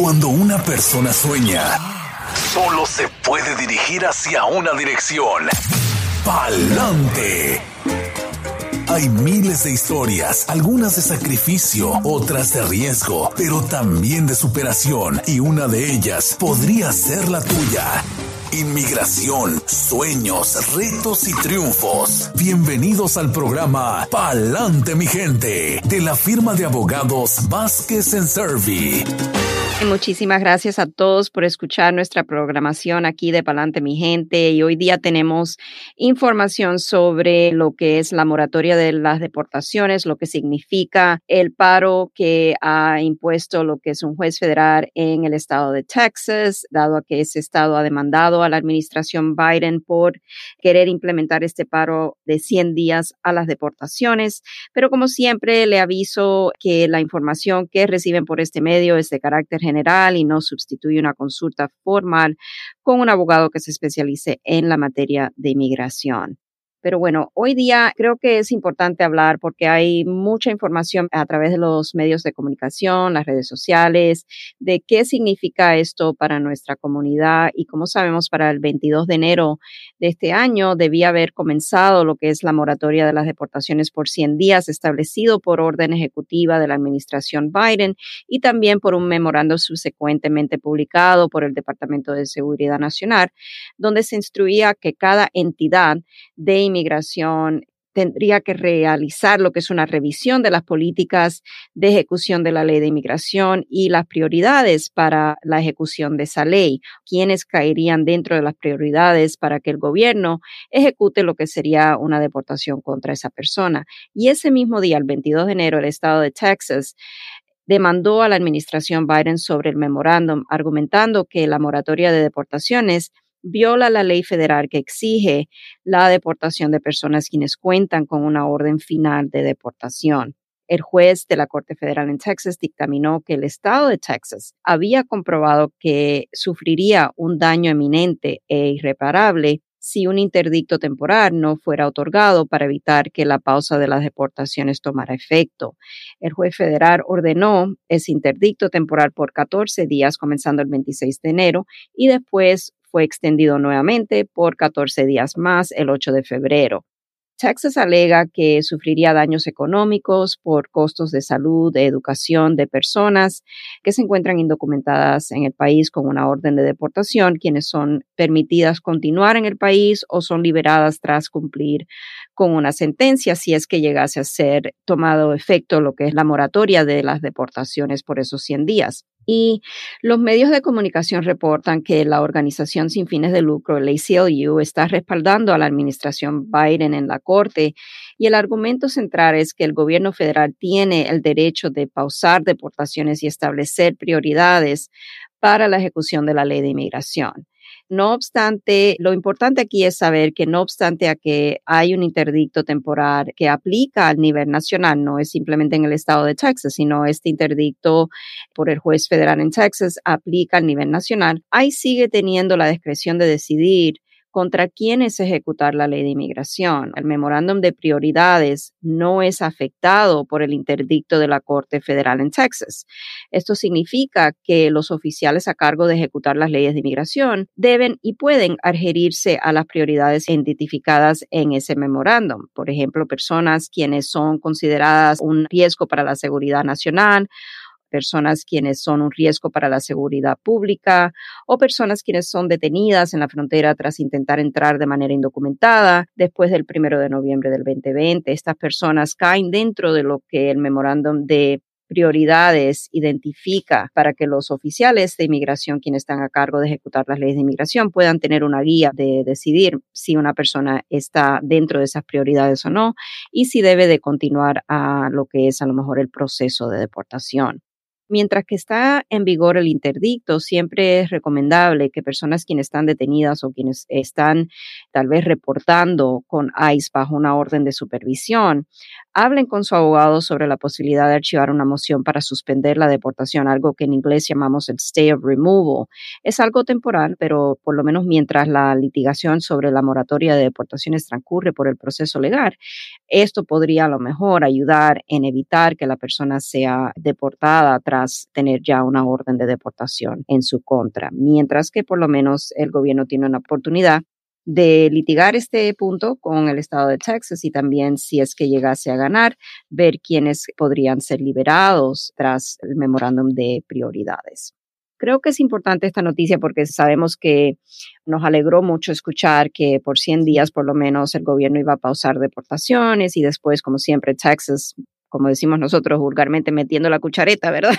Cuando una persona sueña, solo se puede dirigir hacia una dirección. Pa'lante. Hay miles de historias, algunas de sacrificio, otras de riesgo, pero también de superación, y una de ellas podría ser la tuya. Inmigración, sueños, retos y triunfos. Bienvenidos al programa Pa'lante mi gente de la firma de abogados Vázquez en Servi. Muchísimas gracias a todos por escuchar nuestra programación aquí de Palante Mi Gente. Y hoy día tenemos información sobre lo que es la moratoria de las deportaciones, lo que significa el paro que ha impuesto lo que es un juez federal en el estado de Texas, dado a que ese estado ha demandado a la administración Biden por querer implementar este paro de 100 días a las deportaciones. Pero como siempre, le aviso que la información que reciben por este medio es de carácter general y no sustituye una consulta formal con un abogado que se especialice en la materia de inmigración. Pero bueno, hoy día creo que es importante hablar porque hay mucha información a través de los medios de comunicación, las redes sociales, de qué significa esto para nuestra comunidad. Y como sabemos para el 22 de enero de este año debía haber comenzado lo que es la moratoria de las deportaciones por 100 días establecido por orden ejecutiva de la administración Biden y también por un memorando subsecuentemente publicado por el Departamento de Seguridad Nacional, donde se instruía que cada entidad de inmigración tendría que realizar lo que es una revisión de las políticas de ejecución de la ley de inmigración y las prioridades para la ejecución de esa ley, quiénes caerían dentro de las prioridades para que el gobierno ejecute lo que sería una deportación contra esa persona. Y ese mismo día, el 22 de enero, el estado de Texas demandó a la administración Biden sobre el memorándum, argumentando que la moratoria de deportaciones viola la ley federal que exige la deportación de personas quienes cuentan con una orden final de deportación. El juez de la Corte Federal en Texas dictaminó que el estado de Texas había comprobado que sufriría un daño eminente e irreparable si un interdicto temporal no fuera otorgado para evitar que la pausa de las deportaciones tomara efecto. El juez federal ordenó ese interdicto temporal por 14 días, comenzando el 26 de enero, y después fue extendido nuevamente por 14 días más el 8 de febrero. Texas alega que sufriría daños económicos por costos de salud, de educación de personas que se encuentran indocumentadas en el país con una orden de deportación, quienes son permitidas continuar en el país o son liberadas tras cumplir con una sentencia si es que llegase a ser tomado efecto lo que es la moratoria de las deportaciones por esos 100 días. Y los medios de comunicación reportan que la organización sin fines de lucro, el ACLU, está respaldando a la administración Biden en la Corte y el argumento central es que el gobierno federal tiene el derecho de pausar deportaciones y establecer prioridades para la ejecución de la ley de inmigración. No obstante, lo importante aquí es saber que no obstante a que hay un interdicto temporal que aplica al nivel nacional, no es simplemente en el estado de Texas, sino este interdicto por el juez federal en Texas aplica al nivel nacional, ahí sigue teniendo la discreción de decidir contra quiénes ejecutar la ley de inmigración. El memorándum de prioridades no es afectado por el interdicto de la Corte Federal en Texas. Esto significa que los oficiales a cargo de ejecutar las leyes de inmigración deben y pueden adherirse a las prioridades identificadas en ese memorándum. Por ejemplo, personas quienes son consideradas un riesgo para la seguridad nacional personas quienes son un riesgo para la seguridad pública o personas quienes son detenidas en la frontera tras intentar entrar de manera indocumentada después del primero de noviembre del 2020. Estas personas caen dentro de lo que el memorándum de prioridades identifica para que los oficiales de inmigración, quienes están a cargo de ejecutar las leyes de inmigración, puedan tener una guía de decidir si una persona está dentro de esas prioridades o no y si debe de continuar a lo que es a lo mejor el proceso de deportación. Mientras que está en vigor el interdicto, siempre es recomendable que personas quienes están detenidas o quienes están tal vez reportando con ICE bajo una orden de supervisión, hablen con su abogado sobre la posibilidad de archivar una moción para suspender la deportación, algo que en inglés llamamos el stay of removal. Es algo temporal, pero por lo menos mientras la litigación sobre la moratoria de deportaciones transcurre por el proceso legal, esto podría a lo mejor ayudar en evitar que la persona sea deportada tras tras tener ya una orden de deportación en su contra, mientras que por lo menos el gobierno tiene una oportunidad de litigar este punto con el estado de Texas y también si es que llegase a ganar, ver quiénes podrían ser liberados tras el memorándum de prioridades. Creo que es importante esta noticia porque sabemos que nos alegró mucho escuchar que por 100 días por lo menos el gobierno iba a pausar deportaciones y después, como siempre, Texas como decimos nosotros vulgarmente, metiendo la cuchareta, ¿verdad?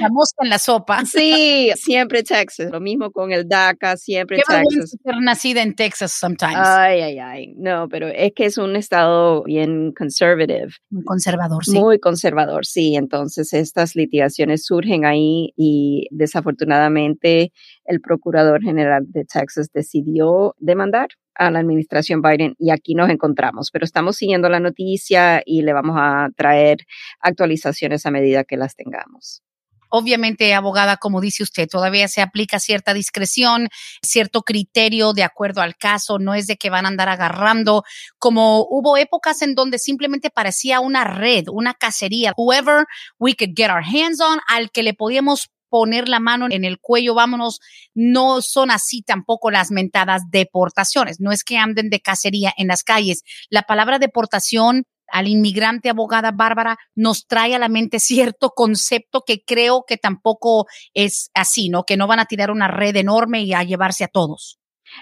La mosca en la sopa. Sí, siempre Texas. Lo mismo con el DACA, siempre Qué Texas. ser nacida en Texas sometimes. Ay, ay, ay. No, pero es que es un estado bien conservative. Muy conservador, sí. Muy conservador, sí. Entonces, estas litigaciones surgen ahí y desafortunadamente el procurador general de Texas decidió demandar a la administración Biden y aquí nos encontramos, pero estamos siguiendo la noticia y le vamos a traer actualizaciones a medida que las tengamos. Obviamente, abogada, como dice usted, todavía se aplica cierta discreción, cierto criterio de acuerdo al caso, no es de que van a andar agarrando, como hubo épocas en donde simplemente parecía una red, una cacería, whoever we could get our hands on, al que le podíamos poner la mano en el cuello, vámonos, no son así tampoco las mentadas deportaciones. No es que anden de cacería en las calles. La palabra deportación al inmigrante abogada Bárbara nos trae a la mente cierto concepto que creo que tampoco es así, ¿no? Que no van a tirar una red enorme y a llevarse a todos.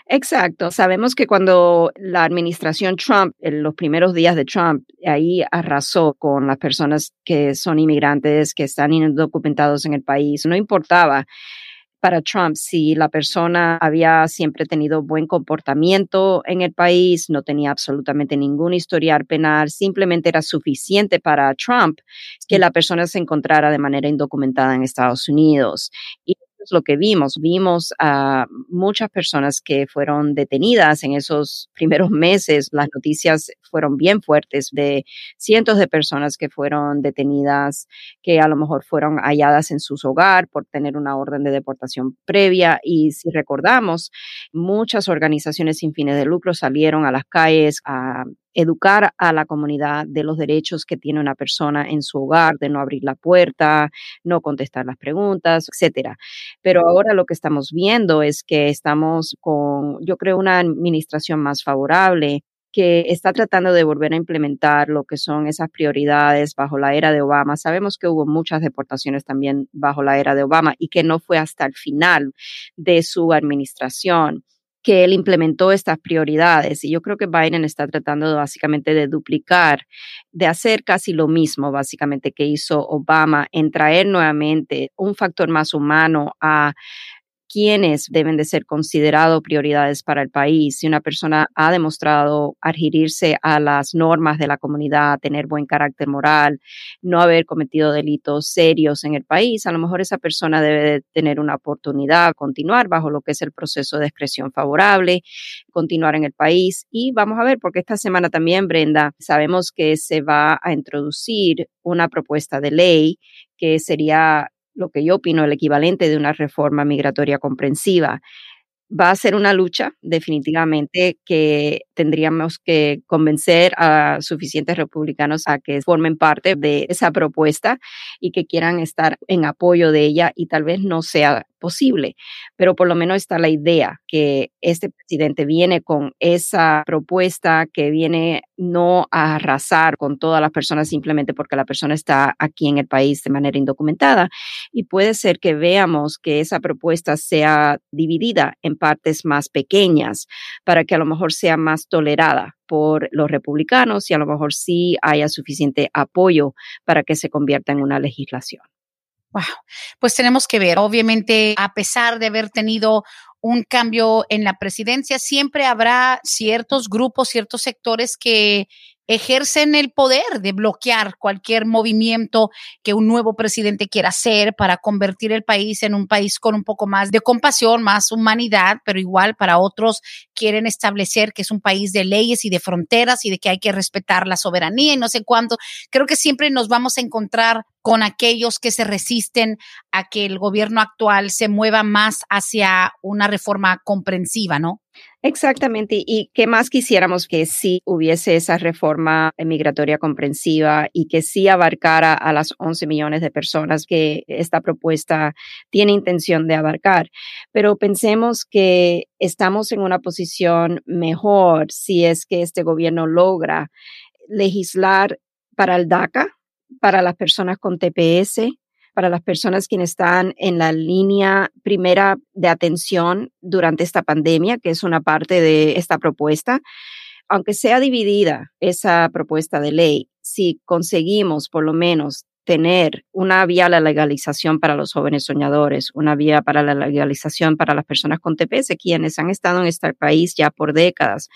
Exacto. Sabemos que cuando la administración Trump, en los primeros días de Trump, ahí arrasó con las personas que son inmigrantes, que están indocumentados en el país, no importaba para Trump si la persona había siempre tenido buen comportamiento en el país, no tenía absolutamente ningún historial penal, simplemente era suficiente para Trump que la persona se encontrara de manera indocumentada en Estados Unidos. Y lo que vimos. Vimos a muchas personas que fueron detenidas en esos primeros meses. Las noticias fueron bien fuertes de cientos de personas que fueron detenidas, que a lo mejor fueron halladas en sus hogar por tener una orden de deportación previa. Y si recordamos, muchas organizaciones sin fines de lucro salieron a las calles a educar a la comunidad de los derechos que tiene una persona en su hogar, de no abrir la puerta, no contestar las preguntas, etcétera. Pero ahora lo que estamos viendo es que estamos con, yo creo, una administración más favorable que está tratando de volver a implementar lo que son esas prioridades bajo la era de Obama. Sabemos que hubo muchas deportaciones también bajo la era de Obama y que no fue hasta el final de su administración que él implementó estas prioridades. Y yo creo que Biden está tratando básicamente de duplicar, de hacer casi lo mismo básicamente que hizo Obama en traer nuevamente un factor más humano a quiénes deben de ser considerados prioridades para el país. Si una persona ha demostrado adherirse a las normas de la comunidad, tener buen carácter moral, no haber cometido delitos serios en el país, a lo mejor esa persona debe tener una oportunidad, continuar bajo lo que es el proceso de expresión favorable, continuar en el país. Y vamos a ver, porque esta semana también, Brenda, sabemos que se va a introducir una propuesta de ley que sería lo que yo opino el equivalente de una reforma migratoria comprensiva. Va a ser una lucha, definitivamente, que tendríamos que convencer a suficientes republicanos a que formen parte de esa propuesta y que quieran estar en apoyo de ella y tal vez no sea posible, pero por lo menos está la idea que este presidente viene con esa propuesta que viene no a arrasar con todas las personas simplemente porque la persona está aquí en el país de manera indocumentada y puede ser que veamos que esa propuesta sea dividida en partes más pequeñas para que a lo mejor sea más tolerada por los republicanos y a lo mejor sí haya suficiente apoyo para que se convierta en una legislación. Wow, pues tenemos que ver, obviamente, a pesar de haber tenido un cambio en la presidencia, siempre habrá ciertos grupos, ciertos sectores que ejercen el poder de bloquear cualquier movimiento que un nuevo presidente quiera hacer para convertir el país en un país con un poco más de compasión, más humanidad, pero igual para otros quieren establecer que es un país de leyes y de fronteras y de que hay que respetar la soberanía y no sé cuánto. Creo que siempre nos vamos a encontrar con aquellos que se resisten a que el gobierno actual se mueva más hacia una reforma comprensiva, ¿no? Exactamente. ¿Y qué más quisiéramos que sí hubiese esa reforma migratoria comprensiva y que sí abarcara a las 11 millones de personas que esta propuesta tiene intención de abarcar? Pero pensemos que estamos en una posición mejor si es que este gobierno logra legislar para el DACA, para las personas con TPS, para las personas quienes están en la línea primera de atención durante esta pandemia, que es una parte de esta propuesta. Aunque sea dividida esa propuesta de ley, si conseguimos por lo menos tener una vía a la legalización para los jóvenes soñadores, una vía para la legalización para las personas con TPS, quienes han estado en este país ya por décadas,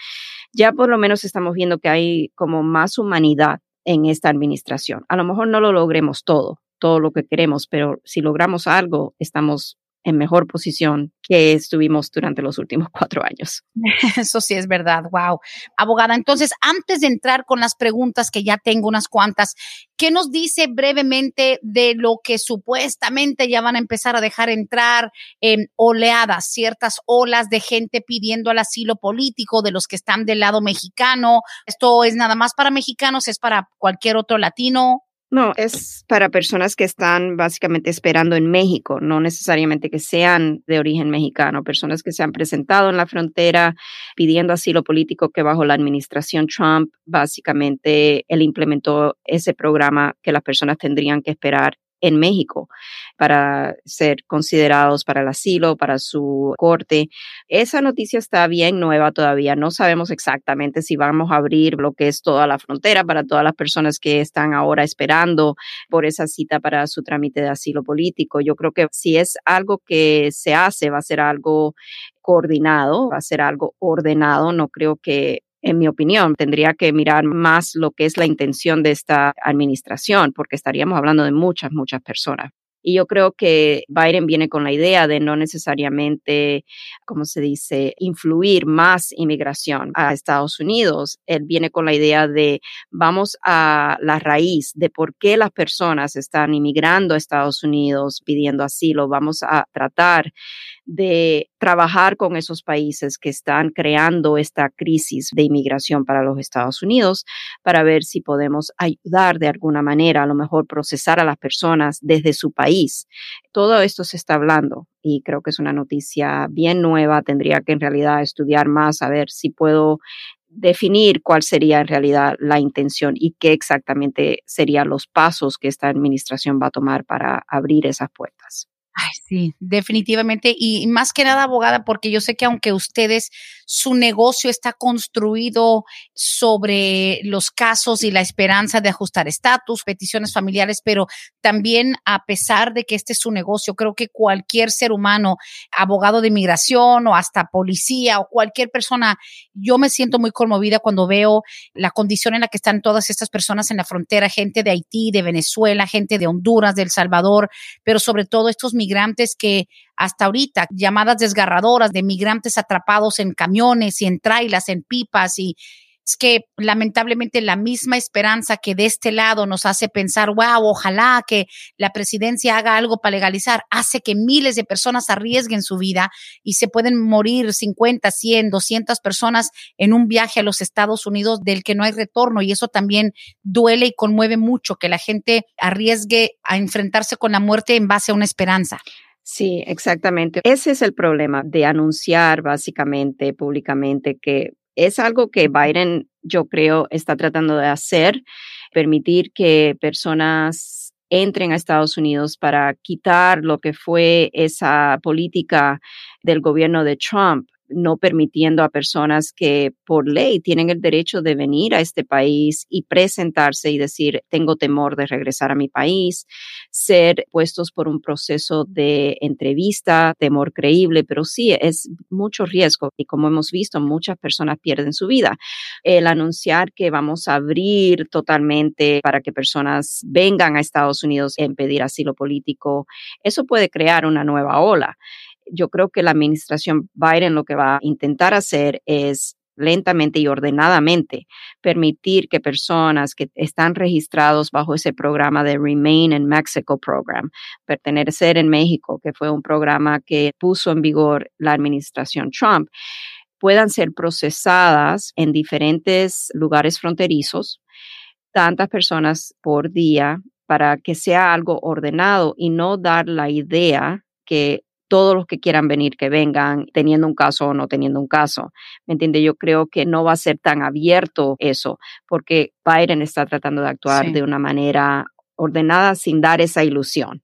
ya por lo menos estamos viendo que hay como más humanidad en esta administración. A lo mejor no lo logremos todo, todo lo que queremos, pero si logramos algo, estamos en mejor posición que estuvimos durante los últimos cuatro años. Eso sí es verdad, wow. Abogada, entonces, antes de entrar con las preguntas, que ya tengo unas cuantas, ¿qué nos dice brevemente de lo que supuestamente ya van a empezar a dejar entrar en oleadas, ciertas olas de gente pidiendo el asilo político de los que están del lado mexicano? ¿Esto es nada más para mexicanos? ¿Es para cualquier otro latino? No, es para personas que están básicamente esperando en México, no necesariamente que sean de origen mexicano, personas que se han presentado en la frontera pidiendo asilo político que bajo la administración Trump básicamente él implementó ese programa que las personas tendrían que esperar en México para ser considerados para el asilo, para su corte. Esa noticia está bien nueva todavía. No sabemos exactamente si vamos a abrir lo que es toda la frontera para todas las personas que están ahora esperando por esa cita para su trámite de asilo político. Yo creo que si es algo que se hace, va a ser algo coordinado, va a ser algo ordenado. No creo que en mi opinión, tendría que mirar más lo que es la intención de esta administración, porque estaríamos hablando de muchas, muchas personas. Y yo creo que Biden viene con la idea de no necesariamente, como se dice, influir más inmigración a Estados Unidos. Él viene con la idea de vamos a la raíz de por qué las personas están inmigrando a Estados Unidos pidiendo asilo. Vamos a tratar de trabajar con esos países que están creando esta crisis de inmigración para los Estados Unidos para ver si podemos ayudar de alguna manera, a lo mejor procesar a las personas desde su país. Todo esto se está hablando y creo que es una noticia bien nueva. Tendría que en realidad estudiar más, a ver si puedo definir cuál sería en realidad la intención y qué exactamente serían los pasos que esta administración va a tomar para abrir esas puertas. Ay, sí, definitivamente. Y más que nada, abogada, porque yo sé que aunque ustedes, su negocio está construido sobre los casos y la esperanza de ajustar estatus, peticiones familiares, pero también a pesar de que este es su negocio, creo que cualquier ser humano, abogado de inmigración o hasta policía o cualquier persona, yo me siento muy conmovida cuando veo la condición en la que están todas estas personas en la frontera, gente de Haití, de Venezuela, gente de Honduras, de El Salvador, pero sobre todo estos migrantes que hasta ahorita, llamadas desgarradoras de migrantes atrapados en camiones y en trailas, en pipas y es que lamentablemente la misma esperanza que de este lado nos hace pensar, wow, ojalá que la presidencia haga algo para legalizar, hace que miles de personas arriesguen su vida y se pueden morir 50, 100, 200 personas en un viaje a los Estados Unidos del que no hay retorno. Y eso también duele y conmueve mucho que la gente arriesgue a enfrentarse con la muerte en base a una esperanza. Sí, exactamente. Ese es el problema de anunciar básicamente públicamente que es algo que Biden, yo creo, está tratando de hacer, permitir que personas entren a Estados Unidos para quitar lo que fue esa política del gobierno de Trump no permitiendo a personas que por ley tienen el derecho de venir a este país y presentarse y decir, tengo temor de regresar a mi país, ser puestos por un proceso de entrevista, temor creíble, pero sí es mucho riesgo y como hemos visto, muchas personas pierden su vida. El anunciar que vamos a abrir totalmente para que personas vengan a Estados Unidos en pedir asilo político, eso puede crear una nueva ola yo creo que la administración Biden lo que va a intentar hacer es lentamente y ordenadamente permitir que personas que están registrados bajo ese programa de Remain in Mexico Program, pertenecer en México, que fue un programa que puso en vigor la administración Trump, puedan ser procesadas en diferentes lugares fronterizos, tantas personas por día, para que sea algo ordenado y no dar la idea que todos los que quieran venir, que vengan teniendo un caso o no teniendo un caso. ¿Me entiende? Yo creo que no va a ser tan abierto eso, porque Biden está tratando de actuar de una manera ordenada sin dar esa ilusión.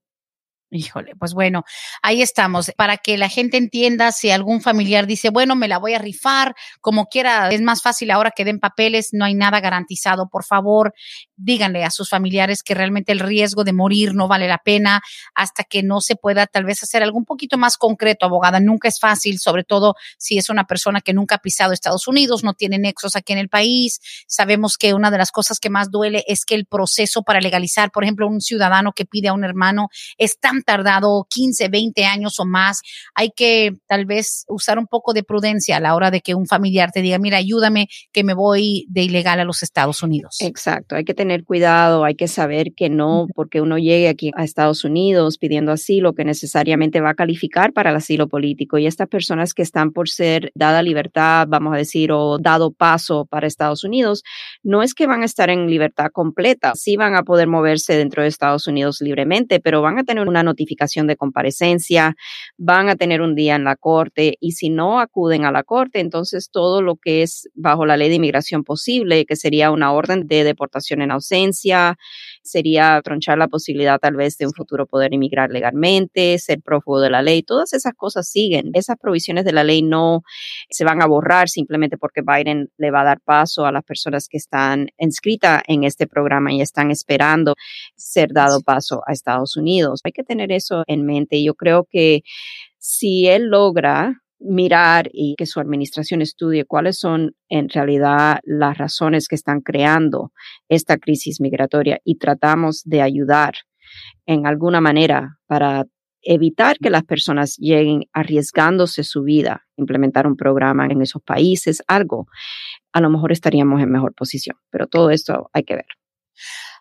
Híjole, pues bueno, ahí estamos. Para que la gente entienda, si algún familiar dice, bueno, me la voy a rifar, como quiera, es más fácil ahora que den papeles, no hay nada garantizado. Por favor, díganle a sus familiares que realmente el riesgo de morir no vale la pena hasta que no se pueda tal vez hacer algo un poquito más concreto, abogada. Nunca es fácil, sobre todo si es una persona que nunca ha pisado Estados Unidos, no tiene nexos aquí en el país. Sabemos que una de las cosas que más duele es que el proceso para legalizar, por ejemplo, un ciudadano que pide a un hermano es tan tardado 15, 20 años o más. Hay que tal vez usar un poco de prudencia a la hora de que un familiar te diga, mira, ayúdame que me voy de ilegal a los Estados Unidos. Exacto, hay que tener cuidado, hay que saber que no porque uno llegue aquí a Estados Unidos pidiendo asilo que necesariamente va a calificar para el asilo político. Y estas personas que están por ser dada libertad, vamos a decir, o dado paso para Estados Unidos, no es que van a estar en libertad completa, sí van a poder moverse dentro de Estados Unidos libremente, pero van a tener una notificación de comparecencia, van a tener un día en la corte y si no acuden a la corte, entonces todo lo que es bajo la ley de inmigración posible, que sería una orden de deportación en ausencia, sería tronchar la posibilidad tal vez de un futuro poder inmigrar legalmente, ser prófugo de la ley, todas esas cosas siguen. Esas provisiones de la ley no se van a borrar simplemente porque Biden le va a dar paso a las personas que están inscritas en este programa y están esperando ser dado paso a Estados Unidos. Hay que tener eso en mente. Yo creo que si él logra mirar y que su administración estudie cuáles son en realidad las razones que están creando esta crisis migratoria y tratamos de ayudar en alguna manera para evitar que las personas lleguen arriesgándose su vida, implementar un programa en esos países, algo, a lo mejor estaríamos en mejor posición, pero todo esto hay que ver.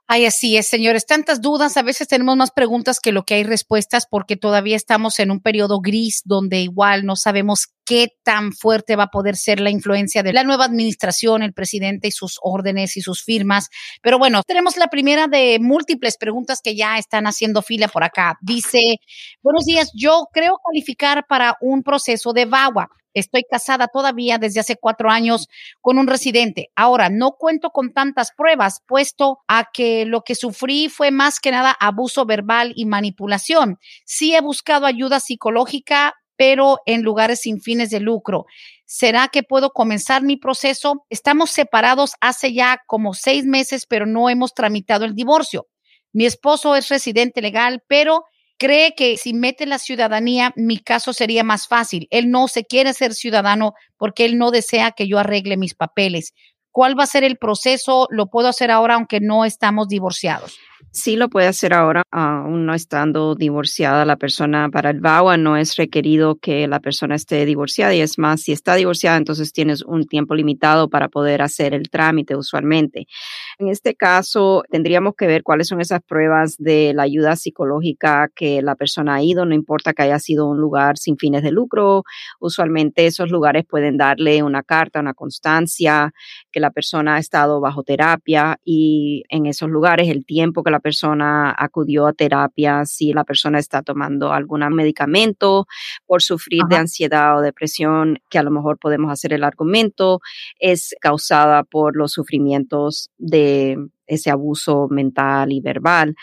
Ay, así es, señores. Tantas dudas. A veces tenemos más preguntas que lo que hay respuestas porque todavía estamos en un periodo gris donde igual no sabemos qué tan fuerte va a poder ser la influencia de la nueva administración, el presidente y sus órdenes y sus firmas. Pero bueno, tenemos la primera de múltiples preguntas que ya están haciendo fila por acá. Dice, buenos días, yo creo calificar para un proceso de VAWA. Estoy casada todavía desde hace cuatro años con un residente. Ahora, no cuento con tantas pruebas, puesto a que lo que sufrí fue más que nada abuso verbal y manipulación. Sí he buscado ayuda psicológica, pero en lugares sin fines de lucro. ¿Será que puedo comenzar mi proceso? Estamos separados hace ya como seis meses, pero no hemos tramitado el divorcio. Mi esposo es residente legal, pero cree que si mete la ciudadanía, mi caso sería más fácil. Él no se quiere ser ciudadano porque él no desea que yo arregle mis papeles. ¿Cuál va a ser el proceso? ¿Lo puedo hacer ahora aunque no estamos divorciados? Sí lo puede hacer ahora, aún no estando divorciada la persona. Para el VAWA no es requerido que la persona esté divorciada y es más, si está divorciada, entonces tienes un tiempo limitado para poder hacer el trámite usualmente. En este caso, tendríamos que ver cuáles son esas pruebas de la ayuda psicológica que la persona ha ido, no importa que haya sido un lugar sin fines de lucro. Usualmente esos lugares pueden darle una carta, una constancia, que la persona ha estado bajo terapia y en esos lugares el tiempo que la persona acudió a terapia, si la persona está tomando algún medicamento por sufrir de ansiedad o depresión, que a lo mejor podemos hacer el argumento, es causada por los sufrimientos de ese abuso mental y verbal,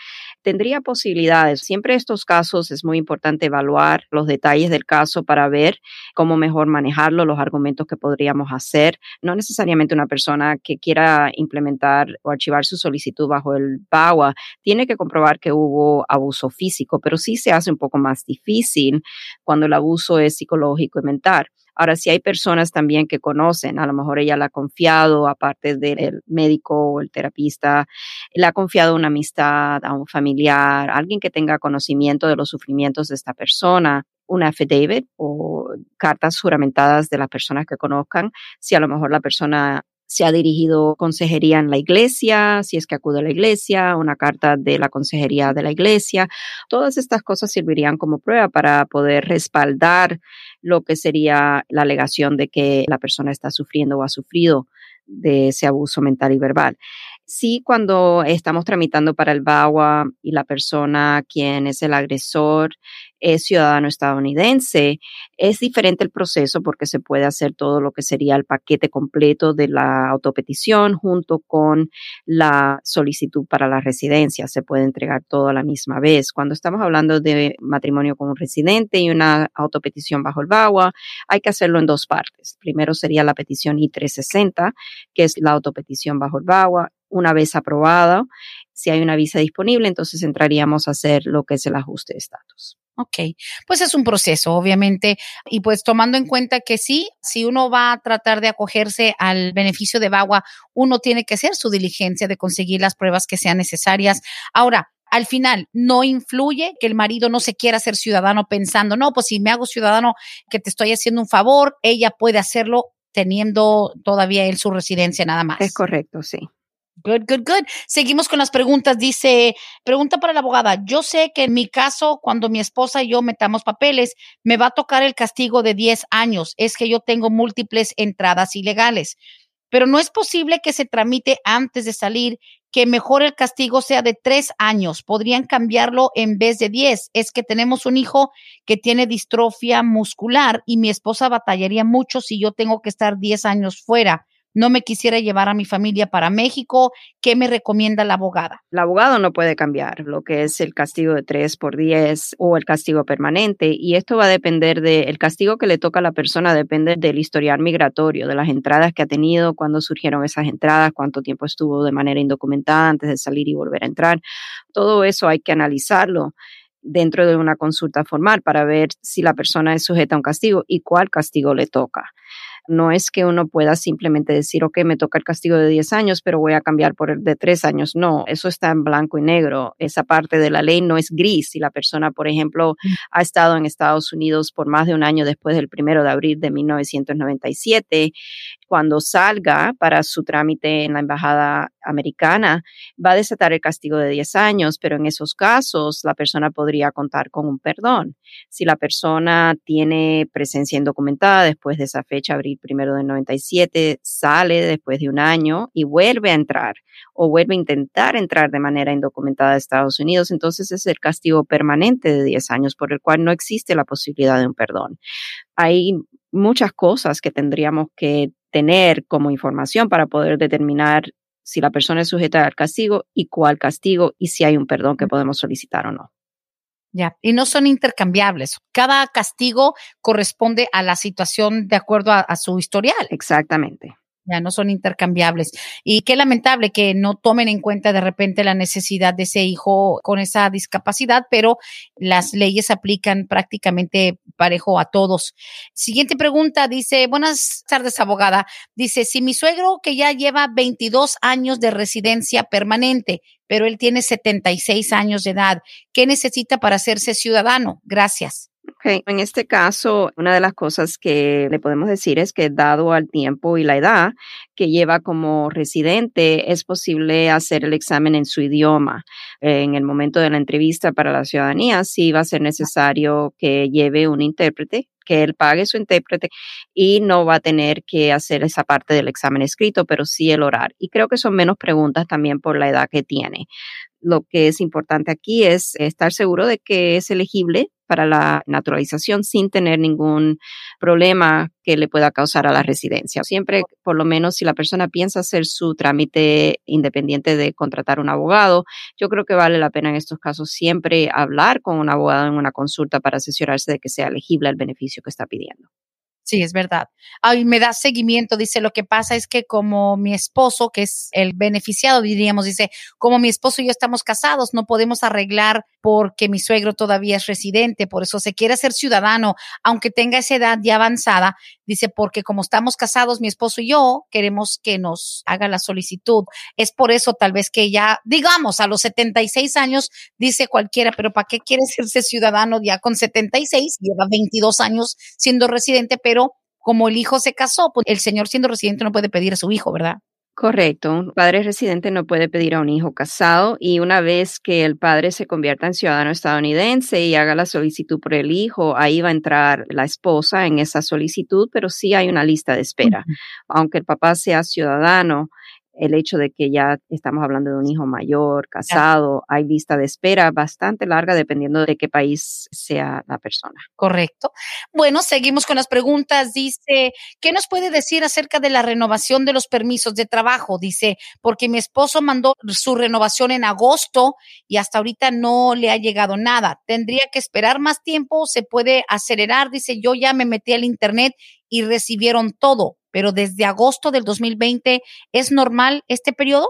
tendría posibilidades. Siempre estos casos es muy importante evaluar los detalles del caso para ver cómo mejor manejarlo, los argumentos que podríamos hacer. No necesariamente una persona que quiera implementar o archivar su solicitud bajo el BAWA tiene que comprobar que hubo abuso físico, pero sí se hace un poco más difícil cuando el abuso es psicológico y mental. Ahora, si hay personas también que conocen, a lo mejor ella la ha confiado, aparte del médico o el terapista, le ha confiado una amistad, a un familiar, alguien que tenga conocimiento de los sufrimientos de esta persona, una affidavit o cartas juramentadas de las personas que conozcan, si a lo mejor la persona se ha dirigido consejería en la iglesia, si es que acude a la iglesia, una carta de la consejería de la iglesia. Todas estas cosas servirían como prueba para poder respaldar lo que sería la alegación de que la persona está sufriendo o ha sufrido de ese abuso mental y verbal. Sí, cuando estamos tramitando para el BAWA y la persona quien es el agresor es ciudadano estadounidense, es diferente el proceso porque se puede hacer todo lo que sería el paquete completo de la autopetición junto con la solicitud para la residencia. Se puede entregar todo a la misma vez. Cuando estamos hablando de matrimonio con un residente y una autopetición bajo el BAWA, hay que hacerlo en dos partes. Primero sería la petición I-360, que es la autopetición bajo el BAWA una vez aprobada, si hay una visa disponible, entonces entraríamos a hacer lo que es el ajuste de estatus. Ok, pues es un proceso, obviamente, y pues tomando en cuenta que sí, si uno va a tratar de acogerse al beneficio de Bagua, uno tiene que hacer su diligencia de conseguir las pruebas que sean necesarias. Ahora, al final no influye que el marido no se quiera ser ciudadano pensando, no, pues si me hago ciudadano que te estoy haciendo un favor, ella puede hacerlo teniendo todavía él su residencia nada más. Es correcto, sí. Good, good, good. Seguimos con las preguntas. Dice, pregunta para la abogada. Yo sé que en mi caso, cuando mi esposa y yo metamos papeles, me va a tocar el castigo de 10 años. Es que yo tengo múltiples entradas ilegales. Pero no es posible que se tramite antes de salir, que mejor el castigo sea de 3 años. Podrían cambiarlo en vez de 10. Es que tenemos un hijo que tiene distrofia muscular y mi esposa batallaría mucho si yo tengo que estar 10 años fuera no me quisiera llevar a mi familia para México, ¿qué me recomienda la abogada? El abogado no puede cambiar lo que es el castigo de 3 por 10 o el castigo permanente y esto va a depender del castigo que le toca a la persona, depende del historial migratorio, de las entradas que ha tenido, cuándo surgieron esas entradas, cuánto tiempo estuvo de manera indocumentada antes de salir y volver a entrar. Todo eso hay que analizarlo dentro de una consulta formal para ver si la persona es sujeta a un castigo y cuál castigo le toca. No es que uno pueda simplemente decir, ok, me toca el castigo de 10 años, pero voy a cambiar por el de 3 años. No, eso está en blanco y negro. Esa parte de la ley no es gris. Si la persona, por ejemplo, mm. ha estado en Estados Unidos por más de un año después del primero de abril de 1997, cuando salga para su trámite en la embajada americana, va a desatar el castigo de 10 años, pero en esos casos la persona podría contar con un perdón. Si la persona tiene presencia indocumentada después de esa fecha, abril primero del 97, sale después de un año y vuelve a entrar o vuelve a intentar entrar de manera indocumentada a Estados Unidos, entonces es el castigo permanente de 10 años por el cual no existe la posibilidad de un perdón. Hay muchas cosas que tendríamos que tener como información para poder determinar si la persona es sujeta al castigo y cuál castigo y si hay un perdón que podemos solicitar o no. Ya, y no son intercambiables. Cada castigo corresponde a la situación de acuerdo a su historial. Exactamente ya no son intercambiables. Y qué lamentable que no tomen en cuenta de repente la necesidad de ese hijo con esa discapacidad, pero las leyes aplican prácticamente parejo a todos. Siguiente pregunta, dice, buenas tardes, abogada. Dice, si mi suegro que ya lleva 22 años de residencia permanente, pero él tiene 76 años de edad, ¿qué necesita para hacerse ciudadano? Gracias. Okay. En este caso, una de las cosas que le podemos decir es que dado al tiempo y la edad que lleva como residente, es posible hacer el examen en su idioma. En el momento de la entrevista para la ciudadanía, sí va a ser necesario que lleve un intérprete que él pague su intérprete y no va a tener que hacer esa parte del examen escrito, pero sí el orar. Y creo que son menos preguntas también por la edad que tiene. Lo que es importante aquí es estar seguro de que es elegible para la naturalización sin tener ningún problema que le pueda causar a la residencia. Siempre, por lo menos, si la persona piensa hacer su trámite independiente de contratar un abogado, yo creo que vale la pena en estos casos siempre hablar con un abogado en una consulta para asesorarse de que sea elegible el beneficio que está pidiendo. Sí, es verdad. Ay, me da seguimiento, dice, lo que pasa es que como mi esposo, que es el beneficiado, diríamos, dice, como mi esposo y yo estamos casados, no podemos arreglar porque mi suegro todavía es residente, por eso se quiere ser ciudadano, aunque tenga esa edad ya avanzada, dice, porque como estamos casados, mi esposo y yo queremos que nos haga la solicitud. Es por eso tal vez que ya, digamos, a los 76 años, dice cualquiera, pero ¿para qué quiere serse ciudadano ya con 76? Lleva 22 años siendo residente, pero como el hijo se casó, pues el señor siendo residente no puede pedir a su hijo, ¿verdad? Correcto. Un padre residente no puede pedir a un hijo casado y una vez que el padre se convierta en ciudadano estadounidense y haga la solicitud por el hijo, ahí va a entrar la esposa en esa solicitud, pero sí hay una lista de espera. Aunque el papá sea ciudadano, el hecho de que ya estamos hablando de un hijo mayor, casado, hay lista de espera bastante larga dependiendo de qué país sea la persona. Correcto. Bueno, seguimos con las preguntas. Dice, ¿qué nos puede decir acerca de la renovación de los permisos de trabajo? Dice, porque mi esposo mandó su renovación en agosto y hasta ahorita no le ha llegado nada. ¿Tendría que esperar más tiempo? ¿Se puede acelerar? Dice, yo ya me metí al internet y recibieron todo pero desde agosto del 2020, ¿es normal este periodo?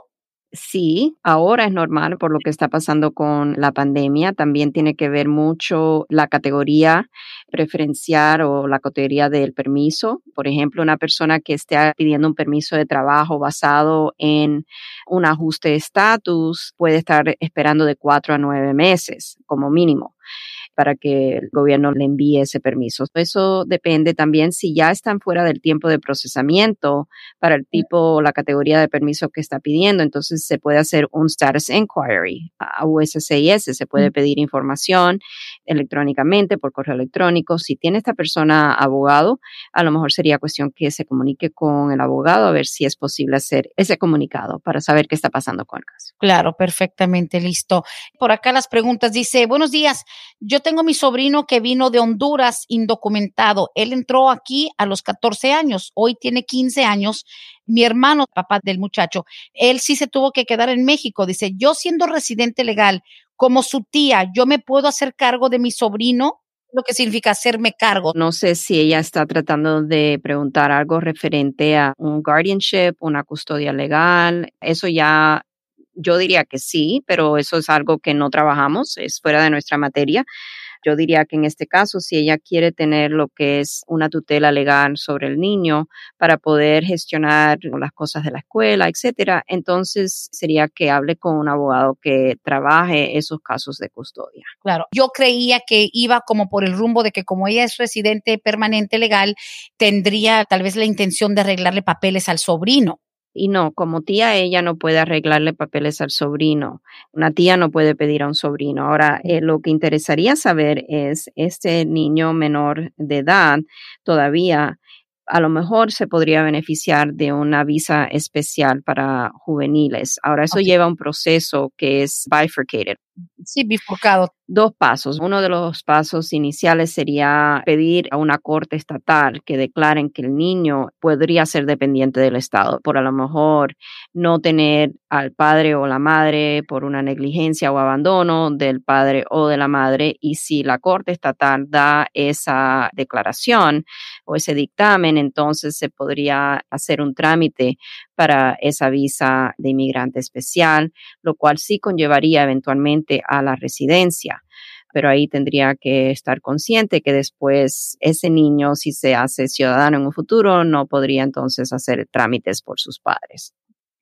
Sí, ahora es normal por lo que está pasando con la pandemia. También tiene que ver mucho la categoría preferencial o la categoría del permiso. Por ejemplo, una persona que esté pidiendo un permiso de trabajo basado en un ajuste de estatus puede estar esperando de cuatro a nueve meses como mínimo para que el gobierno le envíe ese permiso. Eso depende también si ya están fuera del tiempo de procesamiento para el tipo o la categoría de permiso que está pidiendo. Entonces se puede hacer un status inquiry a USCIS, se puede pedir información electrónicamente por correo electrónico. Si tiene esta persona abogado, a lo mejor sería cuestión que se comunique con el abogado a ver si es posible hacer ese comunicado para saber qué está pasando con el caso. Claro, perfectamente listo. Por acá las preguntas dice, buenos días, yo tengo mi sobrino que vino de Honduras indocumentado. Él entró aquí a los 14 años, hoy tiene 15 años. Mi hermano, papá del muchacho, él sí se tuvo que quedar en México. Dice, yo siendo residente legal, como su tía, yo me puedo hacer cargo de mi sobrino lo que significa hacerme cargo. No sé si ella está tratando de preguntar algo referente a un guardianship, una custodia legal. Eso ya yo diría que sí, pero eso es algo que no trabajamos, es fuera de nuestra materia. Yo diría que en este caso, si ella quiere tener lo que es una tutela legal sobre el niño para poder gestionar las cosas de la escuela, etcétera, entonces sería que hable con un abogado que trabaje esos casos de custodia. Claro, yo creía que iba como por el rumbo de que como ella es residente permanente legal, tendría tal vez la intención de arreglarle papeles al sobrino y no, como tía, ella no puede arreglarle papeles al sobrino. Una tía no puede pedir a un sobrino. Ahora, eh, lo que interesaría saber es, este niño menor de edad todavía a lo mejor se podría beneficiar de una visa especial para juveniles. Ahora, eso lleva un proceso que es bifurcated. Sí, bifurcado. Dos pasos. Uno de los pasos iniciales sería pedir a una corte estatal que declaren que el niño podría ser dependiente del Estado, por a lo mejor no tener al padre o la madre por una negligencia o abandono del padre o de la madre. Y si la corte estatal da esa declaración o ese dictamen, entonces se podría hacer un trámite para esa visa de inmigrante especial, lo cual sí conllevaría eventualmente a la residencia. Pero ahí tendría que estar consciente que después ese niño, si se hace ciudadano en un futuro, no podría entonces hacer trámites por sus padres.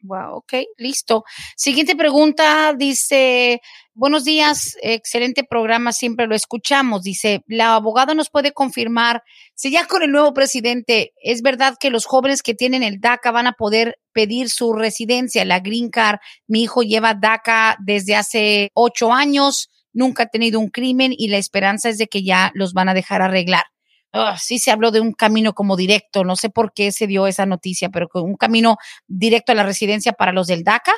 Wow, ok, listo. Siguiente pregunta, dice, buenos días, excelente programa, siempre lo escuchamos. Dice, la abogada nos puede confirmar si ya con el nuevo presidente es verdad que los jóvenes que tienen el DACA van a poder pedir su residencia, la Green Card. Mi hijo lleva DACA desde hace ocho años, nunca ha tenido un crimen y la esperanza es de que ya los van a dejar arreglar. Ah, sí se habló de un camino como directo, no sé por qué se dio esa noticia, pero un camino directo a la residencia para los del DACA.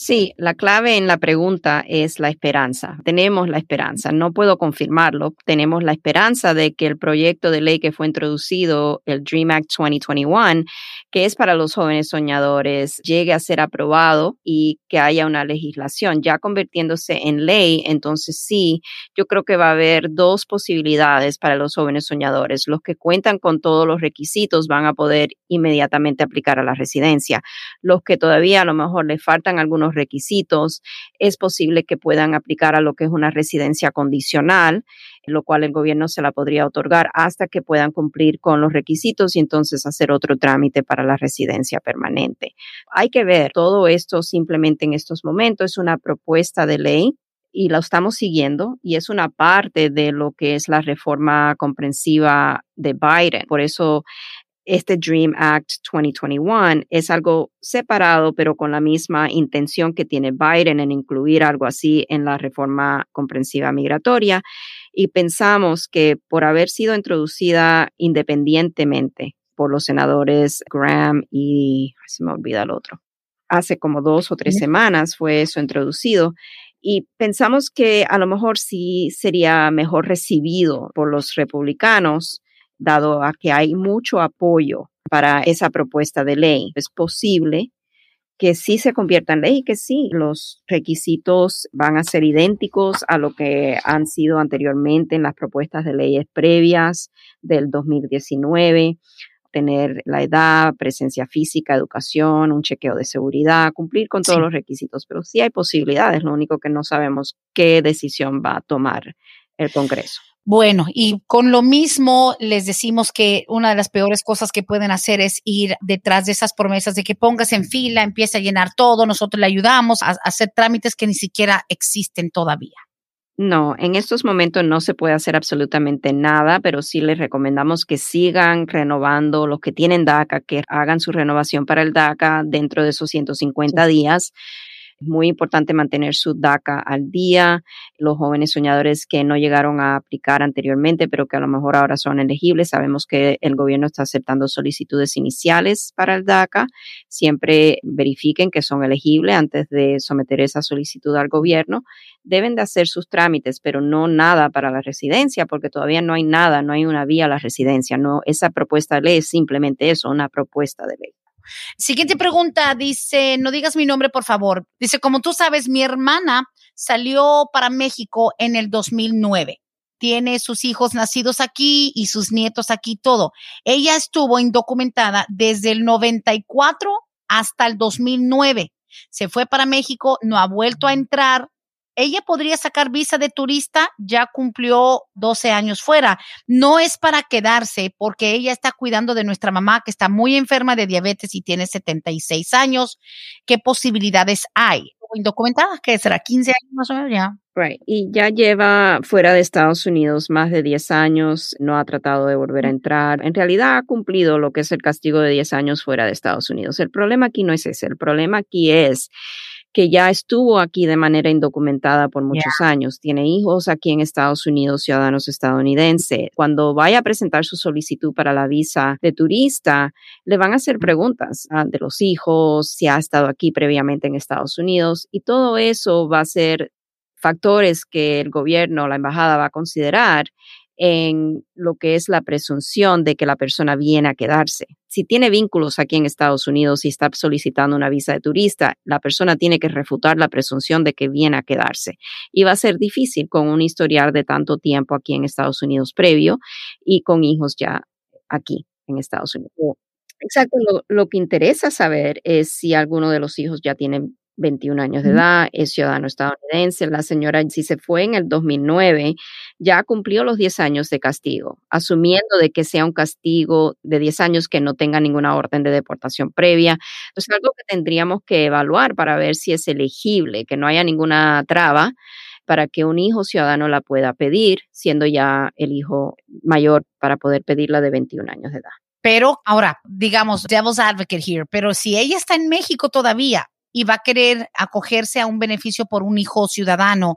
Sí, la clave en la pregunta es la esperanza. Tenemos la esperanza, no puedo confirmarlo. Tenemos la esperanza de que el proyecto de ley que fue introducido, el Dream Act 2021, que es para los jóvenes soñadores, llegue a ser aprobado y que haya una legislación ya convirtiéndose en ley. Entonces sí, yo creo que va a haber dos posibilidades para los jóvenes soñadores. Los que cuentan con todos los requisitos van a poder inmediatamente aplicar a la residencia. Los que todavía a lo mejor les faltan algunos requisitos, es posible que puedan aplicar a lo que es una residencia condicional, lo cual el gobierno se la podría otorgar hasta que puedan cumplir con los requisitos y entonces hacer otro trámite para la residencia permanente. Hay que ver todo esto simplemente en estos momentos, es una propuesta de ley y lo estamos siguiendo y es una parte de lo que es la reforma comprensiva de Biden. Por eso este Dream Act 2021 es algo separado, pero con la misma intención que tiene Biden en incluir algo así en la reforma comprensiva migratoria. Y pensamos que por haber sido introducida independientemente por los senadores Graham y se me olvida el otro, hace como dos o tres semanas fue eso introducido. Y pensamos que a lo mejor sí sería mejor recibido por los republicanos dado a que hay mucho apoyo para esa propuesta de ley. Es posible que sí se convierta en ley, que sí, los requisitos van a ser idénticos a lo que han sido anteriormente en las propuestas de leyes previas del 2019 tener la edad, presencia física, educación, un chequeo de seguridad, cumplir con todos los requisitos, pero sí hay posibilidades, lo único que no sabemos qué decisión va a tomar el Congreso. Bueno, y con lo mismo les decimos que una de las peores cosas que pueden hacer es ir detrás de esas promesas de que pongas en fila, empiece a llenar todo, nosotros le ayudamos a, hacer trámites que ni siquiera existen todavía. No, en estos momentos no se puede hacer absolutamente nada, pero sí les recomendamos que sigan renovando los que tienen DACA, que hagan su renovación para el DACA dentro de esos 150 días es muy importante mantener su DACA al día. Los jóvenes soñadores que no llegaron a aplicar anteriormente, pero que a lo mejor ahora son elegibles, sabemos que el gobierno está aceptando solicitudes iniciales para el DACA. Siempre verifiquen que son elegibles antes de someter esa solicitud al gobierno. Deben de hacer sus trámites, pero no nada para la residencia, porque todavía no hay nada, no hay una vía a la residencia. No, esa propuesta de ley es simplemente eso, una propuesta de ley. Siguiente pregunta, dice, no digas mi nombre, por favor. Dice, como tú sabes, mi hermana salió para México en el 2009. Tiene sus hijos nacidos aquí y sus nietos aquí, todo. Ella estuvo indocumentada desde el 94 hasta el 2009. Se fue para México, no ha vuelto a entrar ella podría sacar visa de turista, ya cumplió 12 años fuera. No es para quedarse porque ella está cuidando de nuestra mamá que está muy enferma de diabetes y tiene 76 años. ¿Qué posibilidades hay? Indocumentada, que será 15 años más o menos ya. Right. Y ya lleva fuera de Estados Unidos más de 10 años, no ha tratado de volver a entrar. En realidad ha cumplido lo que es el castigo de 10 años fuera de Estados Unidos. El problema aquí no es ese, el problema aquí es que ya estuvo aquí de manera indocumentada por muchos años, tiene hijos aquí en Estados Unidos, ciudadanos estadounidenses. Cuando vaya a presentar su solicitud para la visa de turista, le van a hacer preguntas ah, de los hijos, si ha estado aquí previamente en Estados Unidos y todo eso va a ser factores que el gobierno, la embajada va a considerar en lo que es la presunción de que la persona viene a quedarse. Si tiene vínculos aquí en Estados Unidos y está solicitando una visa de turista, la persona tiene que refutar la presunción de que viene a quedarse. Y va a ser difícil con un historial de tanto tiempo aquí en Estados Unidos previo y con hijos ya aquí en Estados Unidos. Exacto, lo, que interesa saber es si alguno de los hijos ya tienen 21 años de edad, es ciudadano estadounidense. La señora, si se fue en el 2009, ya cumplió los 10 años de castigo, asumiendo de que sea un castigo de 10 años que no tenga ninguna orden de deportación previa. Es algo que tendríamos que evaluar para ver si es elegible, que no haya ninguna traba para que un hijo ciudadano la pueda pedir, siendo ya el hijo mayor para poder pedirla de 21 años de edad. Pero ahora, digamos, devil's advocate here, pero si ella está en México todavía, y va a querer acogerse a un beneficio por un hijo ciudadano,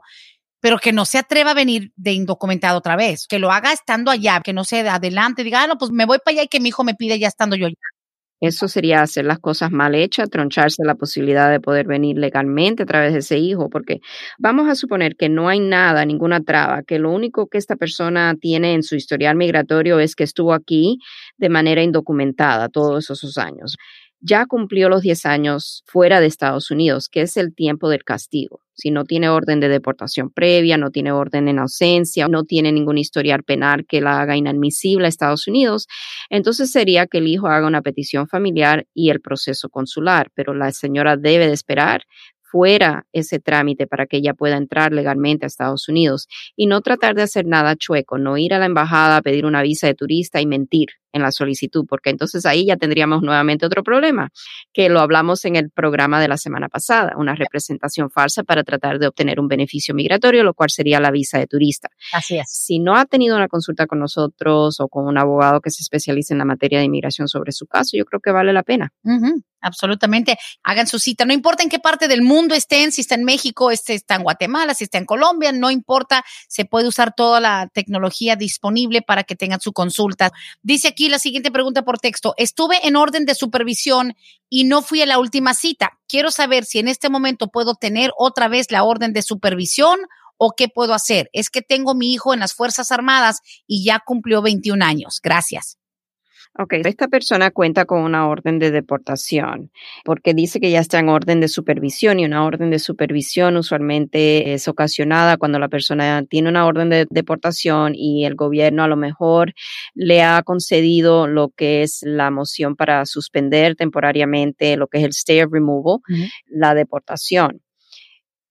pero que no se atreva a venir de indocumentado otra vez, que lo haga estando allá, que no se adelante, diga, ah, no, pues me voy para allá y que mi hijo me pide ya estando yo allá. Eso sería hacer las cosas mal hechas, troncharse la posibilidad de poder venir legalmente a través de ese hijo, porque vamos a suponer que no hay nada, ninguna traba, que lo único que esta persona tiene en su historial migratorio es que estuvo aquí de manera indocumentada todos esos años ya cumplió los 10 años fuera de Estados Unidos, que es el tiempo del castigo. Si no tiene orden de deportación previa, no tiene orden en ausencia, no tiene ningún historial penal que la haga inadmisible a Estados Unidos, entonces sería que el hijo haga una petición familiar y el proceso consular, pero la señora debe de esperar fuera ese trámite para que ella pueda entrar legalmente a Estados Unidos y no tratar de hacer nada chueco, no ir a la embajada a pedir una visa de turista y mentir en la solicitud, porque entonces ahí ya tendríamos nuevamente otro problema, que lo hablamos en el programa de la semana pasada, una representación falsa para tratar de obtener un beneficio migratorio, lo cual sería la visa de turista. Así es. Si no ha tenido una consulta con nosotros o con un abogado que se especialice en la materia de inmigración sobre su caso, yo creo que vale la pena. absolutamente. Hagan su cita. No importa en qué parte del mundo estén, si está en México, si está en Guatemala, si está en Colombia, no importa. Se puede usar toda la tecnología disponible para que tengan su consulta. Dice aquí la siguiente pregunta por texto. Estuve en orden de supervisión y no fui a la última cita. Quiero saber si en este momento puedo tener otra vez la orden de supervisión o qué puedo hacer. Es que tengo mi hijo en las Fuerzas Armadas y ya cumplió 21 años. Gracias. Ok, esta persona cuenta con una orden de deportación porque dice que ya está en orden de supervisión y una orden de supervisión usualmente es ocasionada cuando la persona tiene una orden de deportación y el gobierno a lo mejor le ha concedido lo que es la moción para suspender temporariamente lo que es el stay of removal, la deportación.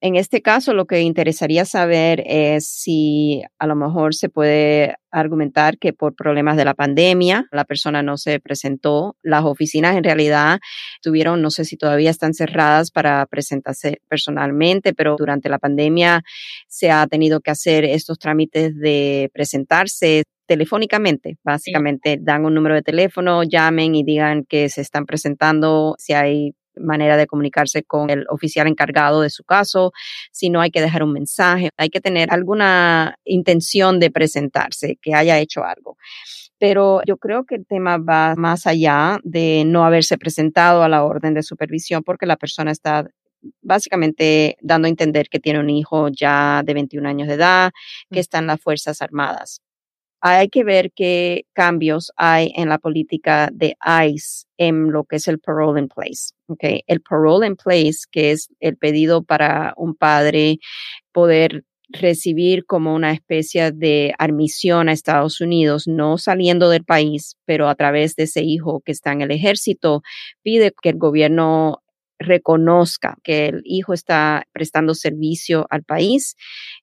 En este caso, lo que interesaría saber es si a lo mejor se puede argumentar que por problemas de la pandemia la persona no se presentó. Las oficinas en realidad tuvieron, no sé si todavía están cerradas para presentarse personalmente, pero durante la pandemia se ha tenido que hacer estos trámites de presentarse telefónicamente. Básicamente dan un número de teléfono, llamen y digan que se están presentando, si hay manera de comunicarse con el oficial encargado de su caso, si no hay que dejar un mensaje, hay que tener alguna intención de presentarse, que haya hecho algo. Pero yo creo que el tema va más allá de no haberse presentado a la orden de supervisión porque la persona está básicamente dando a entender que tiene un hijo ya de 21 años de edad, que está en las Fuerzas Armadas hay que ver qué cambios hay en la política de ICE en lo que es el parole in place. Okay. El parole in place, que es el pedido para un padre poder recibir como una especie de admisión a Estados Unidos, no saliendo del país, pero a través de ese hijo que está en el ejército, pide que el gobierno reconozca que el hijo está prestando servicio al país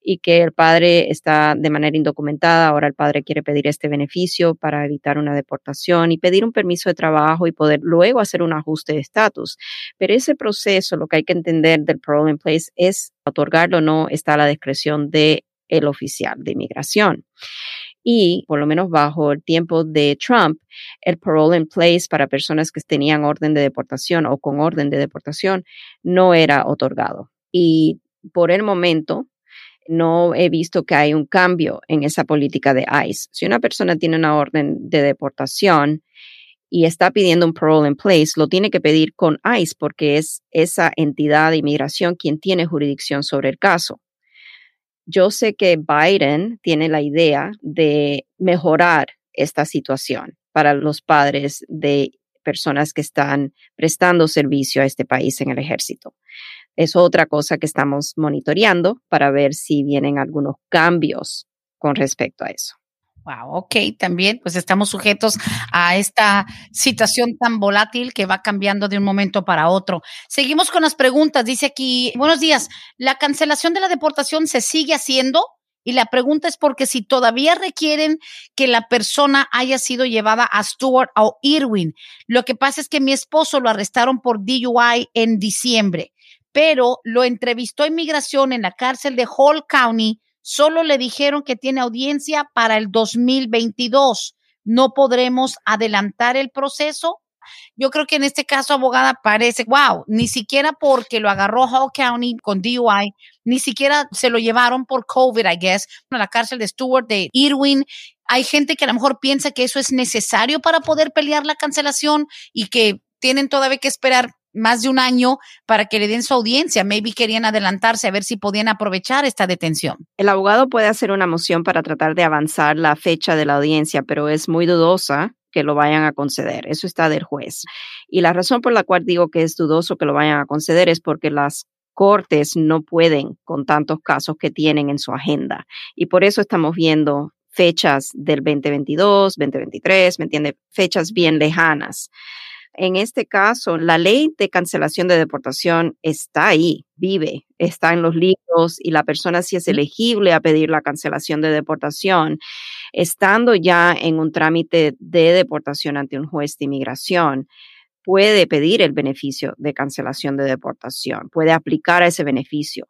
y que el padre está de manera indocumentada. Ahora el padre quiere pedir este beneficio para evitar una deportación y pedir un permiso de trabajo y poder luego hacer un ajuste de estatus. Pero ese proceso, lo que hay que entender del parole in place es otorgarlo o no está a la discreción de el oficial de inmigración y por lo menos bajo el tiempo de Trump, el parole in place para personas que tenían orden de deportación o con orden de deportación no era otorgado. Y por el momento, no he visto que hay un cambio en esa política de ICE. Si una persona tiene una orden de deportación y está pidiendo un parole in place, lo tiene que pedir con ICE porque es esa entidad de inmigración quien tiene jurisdicción sobre el caso. Yo sé que Biden tiene la idea de mejorar esta situación para los padres de personas que están prestando servicio a este país en el ejército. Es otra cosa que estamos monitoreando para ver si vienen algunos cambios con respecto a eso. Wow, ok, también pues estamos sujetos a esta situación tan volátil que va cambiando de un momento para otro. Seguimos con las preguntas. Dice aquí, buenos días, ¿la cancelación de la deportación se sigue haciendo? Y la pregunta es porque si todavía requieren que la persona haya sido llevada a Stewart o Irwin. Lo que pasa es que mi esposo lo arrestaron por DUI en diciembre, pero lo entrevistó inmigración en la cárcel de Hall County solo le dijeron que tiene audiencia para el 2022. No podremos adelantar el proceso. Yo creo que en este caso, abogada, parece, wow, ni siquiera porque lo agarró Hall County con DUI, ni siquiera se lo llevaron por COVID, I guess, a la cárcel de Stewart, de Irwin. Hay gente que a lo mejor piensa que eso es necesario para poder pelear la cancelación y que tienen todavía que esperar más de un año para que le den su audiencia. Maybe querían adelantarse a ver si podían aprovechar esta detención. El abogado puede hacer una moción para tratar de avanzar la fecha de la audiencia, pero es muy dudosa que lo vayan a conceder. Eso está del juez. Y la razón por la cual digo que es dudoso que lo vayan a conceder es porque las cortes no pueden con tantos casos que tienen en su agenda. Y por eso estamos viendo fechas del 2022, 2023, ¿me entiende? Fechas bien lejanas en este caso, la ley de cancelación de deportación está ahí, vive, está en los libros y la persona sí es elegible a pedir la cancelación de deportación, estando ya en un trámite de deportación ante un juez de inmigración puede pedir el beneficio de cancelación de deportación, puede aplicar a ese beneficio.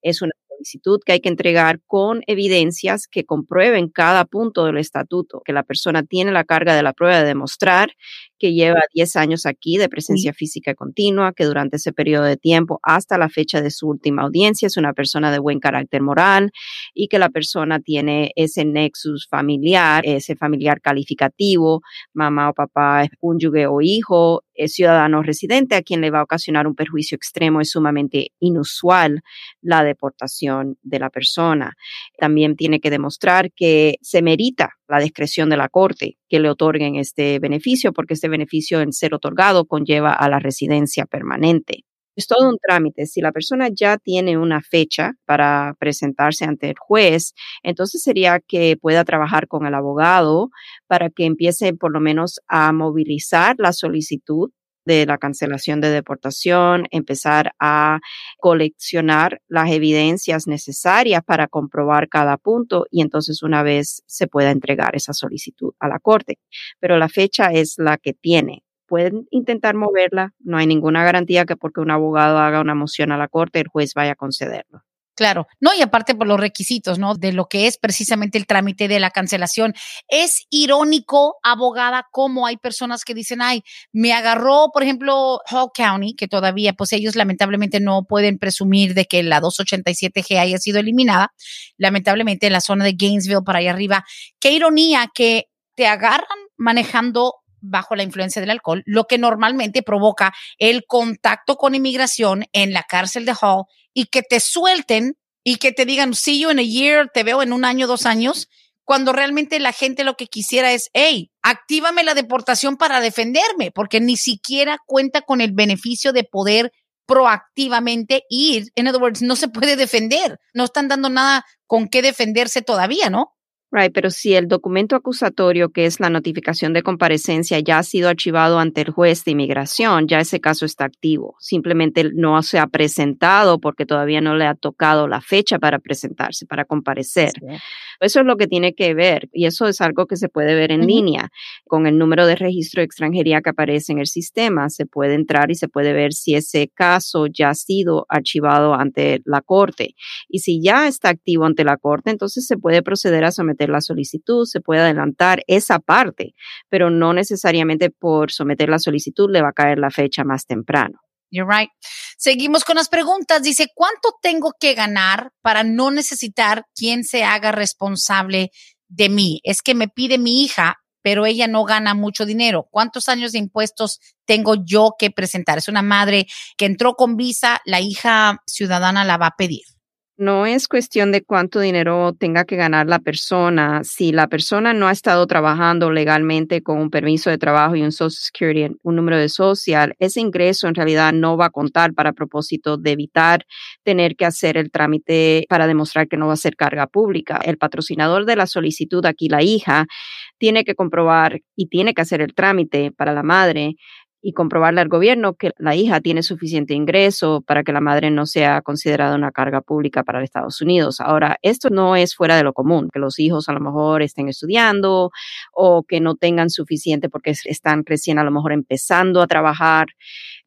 Es una solicitud que hay que entregar con evidencias que comprueben cada punto del estatuto, que la persona tiene la carga de la prueba de demostrar que lleva 10 años aquí de presencia física continua, que durante ese periodo de tiempo hasta la fecha de su última audiencia es una persona de buen carácter moral y que la persona tiene ese nexus familiar, ese familiar calificativo, mamá o papá, cónyuge o hijo, ciudadano residente a quien le va a ocasionar un perjuicio extremo, es sumamente inusual la deportación de la persona. También tiene que demostrar que se merita la discreción de la Corte que le otorguen este beneficio, porque este beneficio en ser otorgado conlleva a la residencia permanente. Es todo un trámite. Si la persona ya tiene una fecha para presentarse ante el juez, entonces sería que pueda trabajar con el abogado para que empiece por lo menos a movilizar la solicitud de la cancelación de deportación, empezar a coleccionar las evidencias necesarias para comprobar cada punto y entonces una vez se pueda entregar esa solicitud a la corte. Pero la fecha es la que tiene. Pueden intentar moverla, no hay ninguna garantía que porque un abogado haga una moción a la corte el juez vaya a concederlo. Claro, no, y aparte por los requisitos, ¿no? De lo que es precisamente el trámite de la cancelación. Es irónico, abogada, como hay personas que dicen, ay, me agarró, por ejemplo, Hall County, que todavía, pues ellos lamentablemente no pueden presumir de que la 287G haya sido eliminada, lamentablemente en la zona de Gainesville, para allá arriba. Qué ironía que te agarran manejando bajo la influencia del alcohol, lo que normalmente provoca el contacto con inmigración en la cárcel de Hall y que te suelten y que te digan, see you in a year, te veo en un año, dos años, cuando realmente la gente lo que quisiera es, hey, actívame la deportación para defenderme, porque ni siquiera cuenta con el beneficio de poder proactivamente ir. En other words, no se puede defender. No están dando nada con qué defenderse todavía, ¿no? Right, pero si el documento acusatorio, que es la notificación de comparecencia, ya ha sido archivado ante el juez de inmigración, ya ese caso está activo. Simplemente no se ha presentado porque todavía no le ha tocado la fecha para presentarse, para comparecer. Eso es lo que tiene que ver y eso es algo que se puede ver en línea con el número de registro de extranjería que aparece en el sistema. Se puede entrar y se puede ver si ese caso ya ha sido archivado ante la corte. Y si ya está activo ante la corte, entonces se puede proceder a someter la solicitud, se puede adelantar esa parte, pero no necesariamente por someter la solicitud le va a caer la fecha más temprano. You're right. Seguimos con las preguntas. Dice, ¿cuánto tengo que ganar para no necesitar quien se haga responsable de mí? Es que me pide mi hija, pero ella no gana mucho dinero. ¿Cuántos años de impuestos tengo yo que presentar? Es una madre que entró con visa, la hija ciudadana la va a pedir no es cuestión de cuánto dinero tenga que ganar la persona. Si la persona no ha estado trabajando legalmente con un permiso de trabajo y un Social Security, un número de social, ese ingreso en realidad no va a contar para propósito de evitar tener que hacer el trámite para demostrar que no va a ser carga pública. El patrocinador de la solicitud, aquí la hija, tiene que comprobar y tiene que hacer el trámite para la madre y comprobarle al gobierno que la hija tiene suficiente ingreso para que la madre no sea considerada una carga pública para Estados Unidos. Ahora, esto no es fuera de lo común, que los hijos a lo mejor estén estudiando o que no tengan suficiente porque están recién a lo mejor empezando a trabajar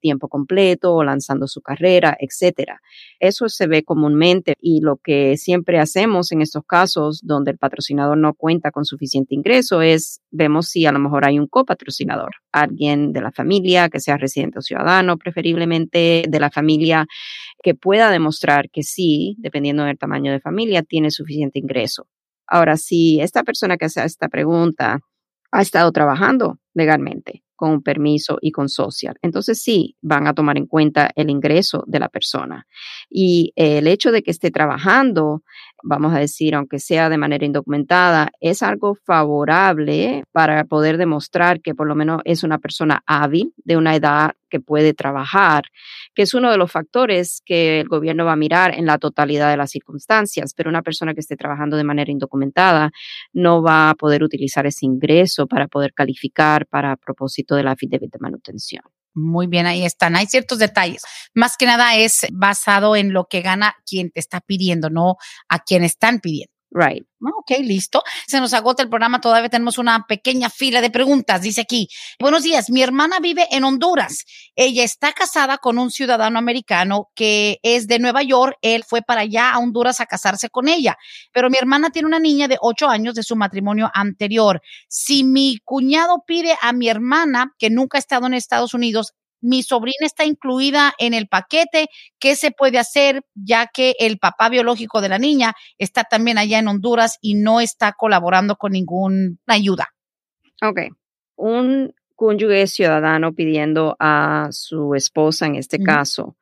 tiempo completo o lanzando su carrera, etcétera. Eso se ve comúnmente y lo que siempre hacemos en estos casos donde el patrocinador no cuenta con suficiente ingreso es vemos si a lo mejor hay un copatrocinador, alguien de la familia que sea residente o ciudadano, preferiblemente de la familia que pueda demostrar que sí, dependiendo del tamaño de familia, tiene suficiente ingreso. Ahora, si esta persona que hace esta pregunta ha estado trabajando legalmente, con permiso y con social. Entonces sí, van a tomar en cuenta el ingreso de la persona. Y el hecho de que esté trabajando, vamos a decir, aunque sea de manera indocumentada, es algo favorable para poder demostrar que por lo menos es una persona hábil de una edad que puede trabajar, que es uno de los factores que el gobierno va a mirar en la totalidad de las circunstancias, pero una persona que esté trabajando de manera indocumentada no va a poder utilizar ese ingreso para poder calificar para propósito de la affidavit de manutención. Muy bien, ahí están. Hay ciertos detalles. Más que nada es basado en lo que gana quien te está pidiendo, no a quien están pidiendo. Right. Ok, listo. Se nos agota el programa, todavía tenemos una pequeña fila de preguntas. Dice aquí, buenos días, mi hermana vive en Honduras. Ella está casada con un ciudadano americano que es de Nueva York. Él fue para allá a Honduras a casarse con ella. Pero mi hermana tiene una niña de ocho años de su matrimonio anterior. Si mi cuñado pide a mi hermana, que nunca ha estado en Estados Unidos, mi sobrina está incluida en el paquete, ¿qué se puede hacer ya que el papá biológico de la niña está también allá en Honduras y no está colaborando con ninguna ayuda? Ok. Un cónyuge ciudadano pidiendo a su esposa en este caso,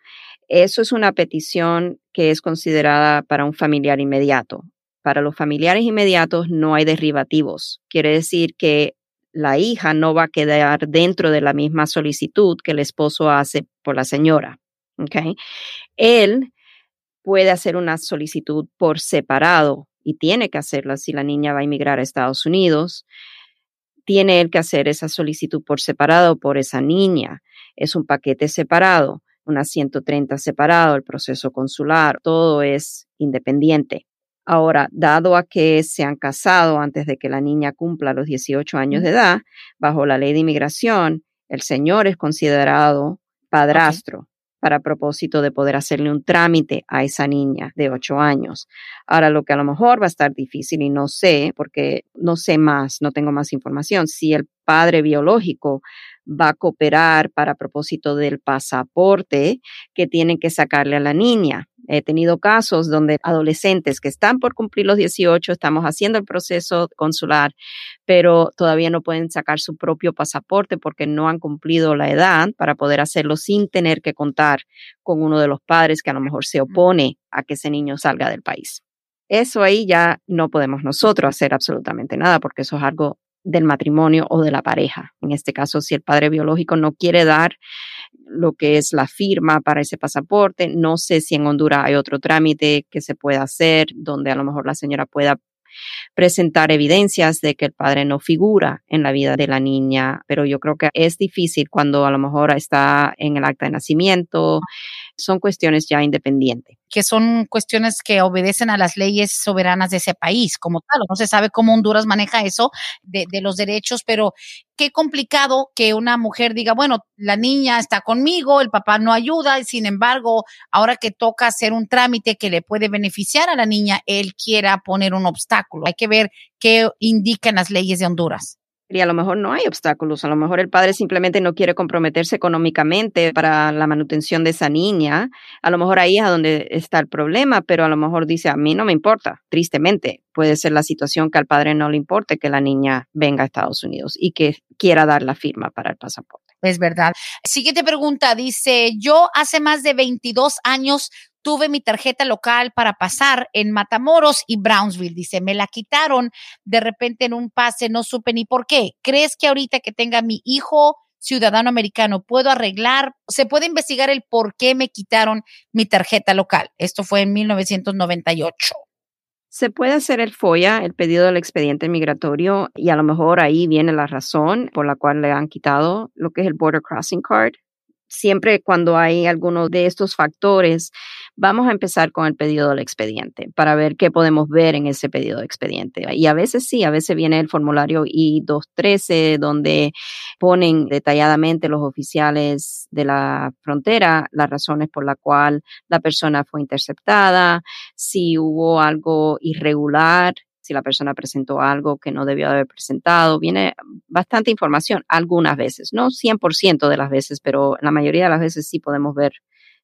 eso es una petición que es considerada para un familiar inmediato. Para los familiares inmediatos no hay derivativos. Quiere decir que la hija no va a quedar dentro de la misma solicitud que el esposo hace por la señora. ¿okay? Él puede hacer una solicitud por separado y tiene que hacerla si la niña va a emigrar a Estados Unidos. Tiene él que hacer esa solicitud por separado por esa niña. Es un paquete separado, una 130 separado, el proceso consular, todo es independiente. Ahora, dado a que se han casado antes de que la niña cumpla los 18 años de edad, bajo la ley de inmigración, el señor es considerado padrastro para propósito de poder hacerle un trámite a esa niña de 8 años. Ahora, lo que a lo mejor va a estar difícil y no sé, porque no sé más, no tengo más información, si el padre biológico va a cooperar para propósito del pasaporte que tienen que sacarle a la niña. He tenido casos donde adolescentes que están por cumplir los 18, estamos haciendo el proceso consular, pero todavía no pueden sacar su propio pasaporte porque no han cumplido la edad para poder hacerlo sin tener que contar con uno de los padres que a lo mejor se opone a que ese niño salga del país. Eso ahí ya no podemos nosotros hacer absolutamente nada porque eso es algo del matrimonio o de la pareja. En este caso, si el padre biológico no quiere dar lo que es la firma para ese pasaporte, no sé si en Honduras hay otro trámite que se pueda hacer donde a lo mejor la señora pueda presentar evidencias de que el padre no figura en la vida de la niña, pero yo creo que es difícil cuando a lo mejor está en el acta de nacimiento, son cuestiones ya independientes. Que son cuestiones que obedecen a las leyes soberanas de ese país como tal. No se sabe cómo Honduras maneja eso de, de los derechos, pero qué complicado que una mujer diga, bueno, la niña está conmigo, el papá no ayuda, y sin embargo, ahora que toca hacer un trámite que le puede beneficiar a la niña, él quiera poner un obstáculo. Hay que ver qué indican las leyes de Honduras y a lo mejor no hay obstáculos, a lo mejor el padre simplemente no quiere comprometerse económicamente para la manutención de esa niña, a lo mejor ahí es donde está el problema, pero a lo mejor dice, a mí no me importa, tristemente, puede ser la situación que al padre no le importe que la niña venga a Estados Unidos y que quiera dar la firma para el pasaporte. Es verdad. Siguiente pregunta, dice, yo hace más de 22 años tuve mi tarjeta local para pasar en Matamoros y Brownsville. Dice, me la quitaron de repente en un pase, no supe ni por qué. ¿Crees que ahorita que tenga mi hijo ciudadano americano puedo arreglar? ¿Se puede investigar el por qué me quitaron mi tarjeta local? Esto fue en 1998. Se puede hacer el FOIA, el pedido del expediente migratorio, y a lo mejor ahí viene la razón por la cual le han quitado lo que es el Border Crossing Card siempre cuando hay alguno de estos factores, vamos a empezar con el pedido del expediente para ver qué podemos ver en ese pedido de expediente. Y a veces sí, a veces viene el formulario I-213 donde ponen detalladamente los oficiales de la frontera las razones por las cuales la persona fue interceptada, si hubo algo irregular si la persona presentó algo que no debió haber presentado. Viene bastante información algunas veces, no 100% de las veces, pero la mayoría de las veces sí podemos ver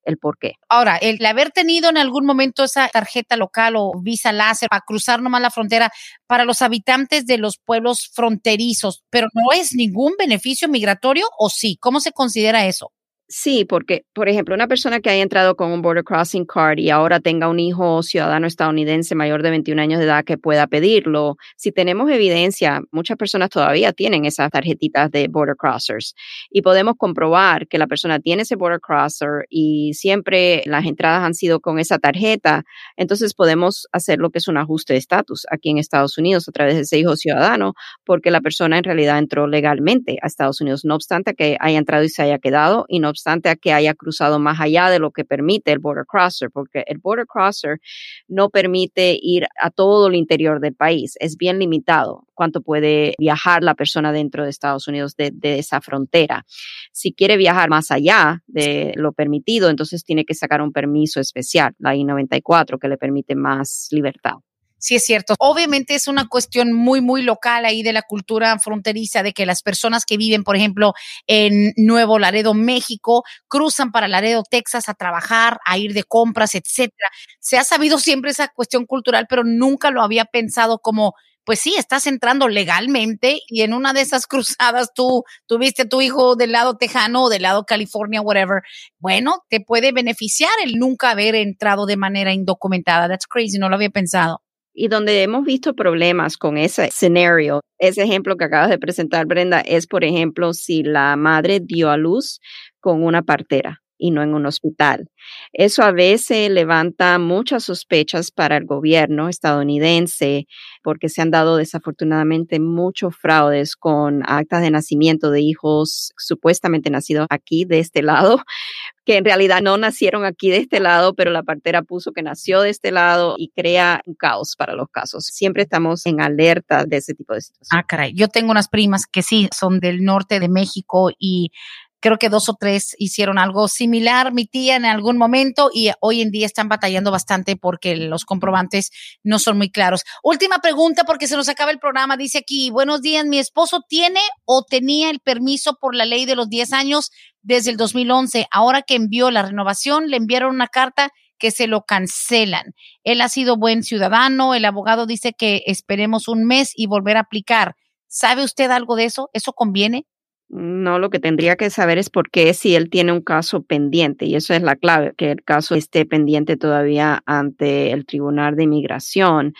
el por qué. Ahora, el haber tenido en algún momento esa tarjeta local o visa láser para cruzar nomás la frontera para los habitantes de los pueblos fronterizos, pero no es ningún beneficio migratorio o sí, ¿cómo se considera eso? Sí, porque, por ejemplo, una persona que haya entrado con un Border Crossing Card y ahora tenga un hijo ciudadano estadounidense mayor de 21 años de edad que pueda pedirlo, si tenemos evidencia, muchas personas todavía tienen esas tarjetitas de Border Crossers y podemos comprobar que la persona tiene ese Border Crosser y siempre las entradas han sido con esa tarjeta, entonces podemos hacer lo que es un ajuste de estatus aquí en Estados Unidos a través de ese hijo ciudadano, porque la persona en realidad entró legalmente a Estados Unidos, no obstante que haya entrado y se haya quedado y no obstante a que haya cruzado más allá de lo que permite el border crosser, porque el border crosser no permite ir a todo el interior del país, es bien limitado cuánto puede viajar la persona dentro de Estados Unidos de, de esa frontera. Si quiere viajar más allá de lo permitido, entonces tiene que sacar un permiso especial, la I-94, que le permite más libertad. Sí, es cierto. Obviamente es una cuestión muy, muy local ahí de la cultura fronteriza, de que las personas que viven, por ejemplo, en Nuevo Laredo, México, cruzan para Laredo, Texas, a trabajar, a ir de compras, etcétera. Se ha sabido siempre esa cuestión cultural, pero nunca lo había pensado como pues sí, estás entrando legalmente y en una de esas cruzadas tú tuviste tu hijo del lado tejano o del lado California, whatever. Bueno, te puede beneficiar el nunca haber entrado de manera indocumentada. That's crazy, no lo había pensado y donde hemos visto problemas con ese escenario. Ese ejemplo que acabas de presentar, Brenda, es, por ejemplo, si la madre dio a luz con una partera y no en un hospital. Eso a veces levanta muchas sospechas para el gobierno estadounidense porque se han dado desafortunadamente muchos fraudes con actas de nacimiento de hijos supuestamente nacidos aquí de este lado que en realidad no nacieron aquí de este lado, pero la partera puso que nació de este lado y crea un caos para los casos. Siempre estamos en alerta de ese tipo de situaciones. Ah, caray. Yo tengo unas primas que sí son del norte de México y creo que dos o tres hicieron algo similar, mi tía en algún momento, y hoy en día están batallando bastante porque los comprobantes no son muy claros. Última pregunta porque se nos acaba el programa. Dice aquí, buenos días, mi esposo tiene o tenía el permiso por la ley de los 10 años desde el 2011. Ahora que envió la renovación, le enviaron una carta que se lo cancelan. Él ha sido buen ciudadano, el abogado dice que esperemos un mes y volver a aplicar. ¿Sabe usted algo de eso? ¿Eso conviene? No, lo que tendría que saber es por qué si él tiene un caso pendiente, y eso es la clave, que el caso esté pendiente todavía ante el Tribunal de Inmigración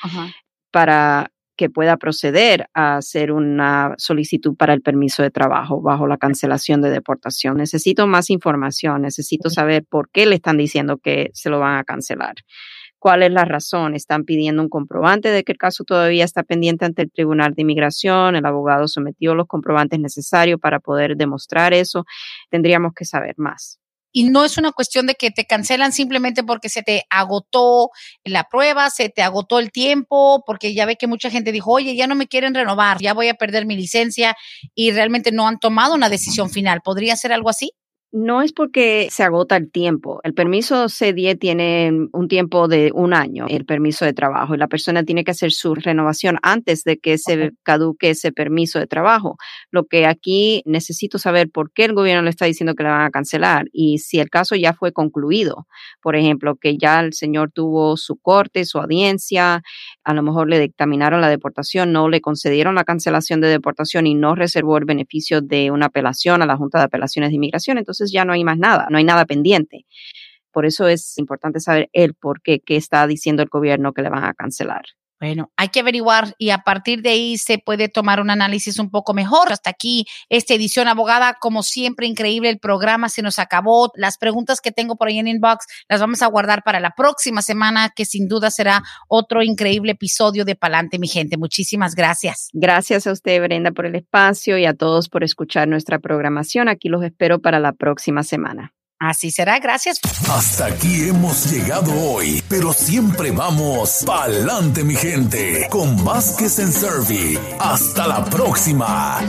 para que pueda proceder a hacer una solicitud para el permiso de trabajo bajo la cancelación de deportación. Necesito más información, necesito saber por qué le están diciendo que se lo van a cancelar cuál es la razón. Están pidiendo un comprobante de que el caso todavía está pendiente ante el Tribunal de Inmigración. El abogado sometió los comprobantes necesarios para poder demostrar eso. Tendríamos que saber más. Y no es una cuestión de que te cancelan simplemente porque se te agotó la prueba, se te agotó el tiempo, porque ya ve que mucha gente dijo, oye, ya no me quieren renovar, ya voy a perder mi licencia y realmente no han tomado una decisión final. ¿Podría ser algo así? No es porque se agota el tiempo. El permiso C10 tiene un tiempo de un año, el permiso de trabajo, y la persona tiene que hacer su renovación antes de que se caduque ese permiso de trabajo. Lo que aquí necesito saber por qué el gobierno le está diciendo que le van a cancelar y si el caso ya fue concluido. Por ejemplo, que ya el señor tuvo su corte, su audiencia, a lo mejor le dictaminaron la deportación, no le concedieron la cancelación de deportación y no reservó el beneficio de una apelación a la Junta de Apelaciones de Inmigración. Entonces, ya no hay más nada, no hay nada pendiente. Por eso es importante saber el por qué, qué está diciendo el gobierno que le van a cancelar. Bueno, hay que averiguar y a partir de ahí se puede tomar un análisis un poco mejor. Hasta aquí esta edición abogada, como siempre, increíble el programa, se nos acabó. Las preguntas que tengo por ahí en inbox las vamos a guardar para la próxima semana, que sin duda será otro increíble episodio de Palante, mi gente. Muchísimas gracias. Gracias a usted, Brenda, por el espacio y a todos por escuchar nuestra programación. Aquí los espero para la próxima semana. Así será, gracias. Hasta aquí hemos llegado hoy, pero siempre vamos pa'lante, mi gente, con Vázquez en Servi. Hasta la próxima.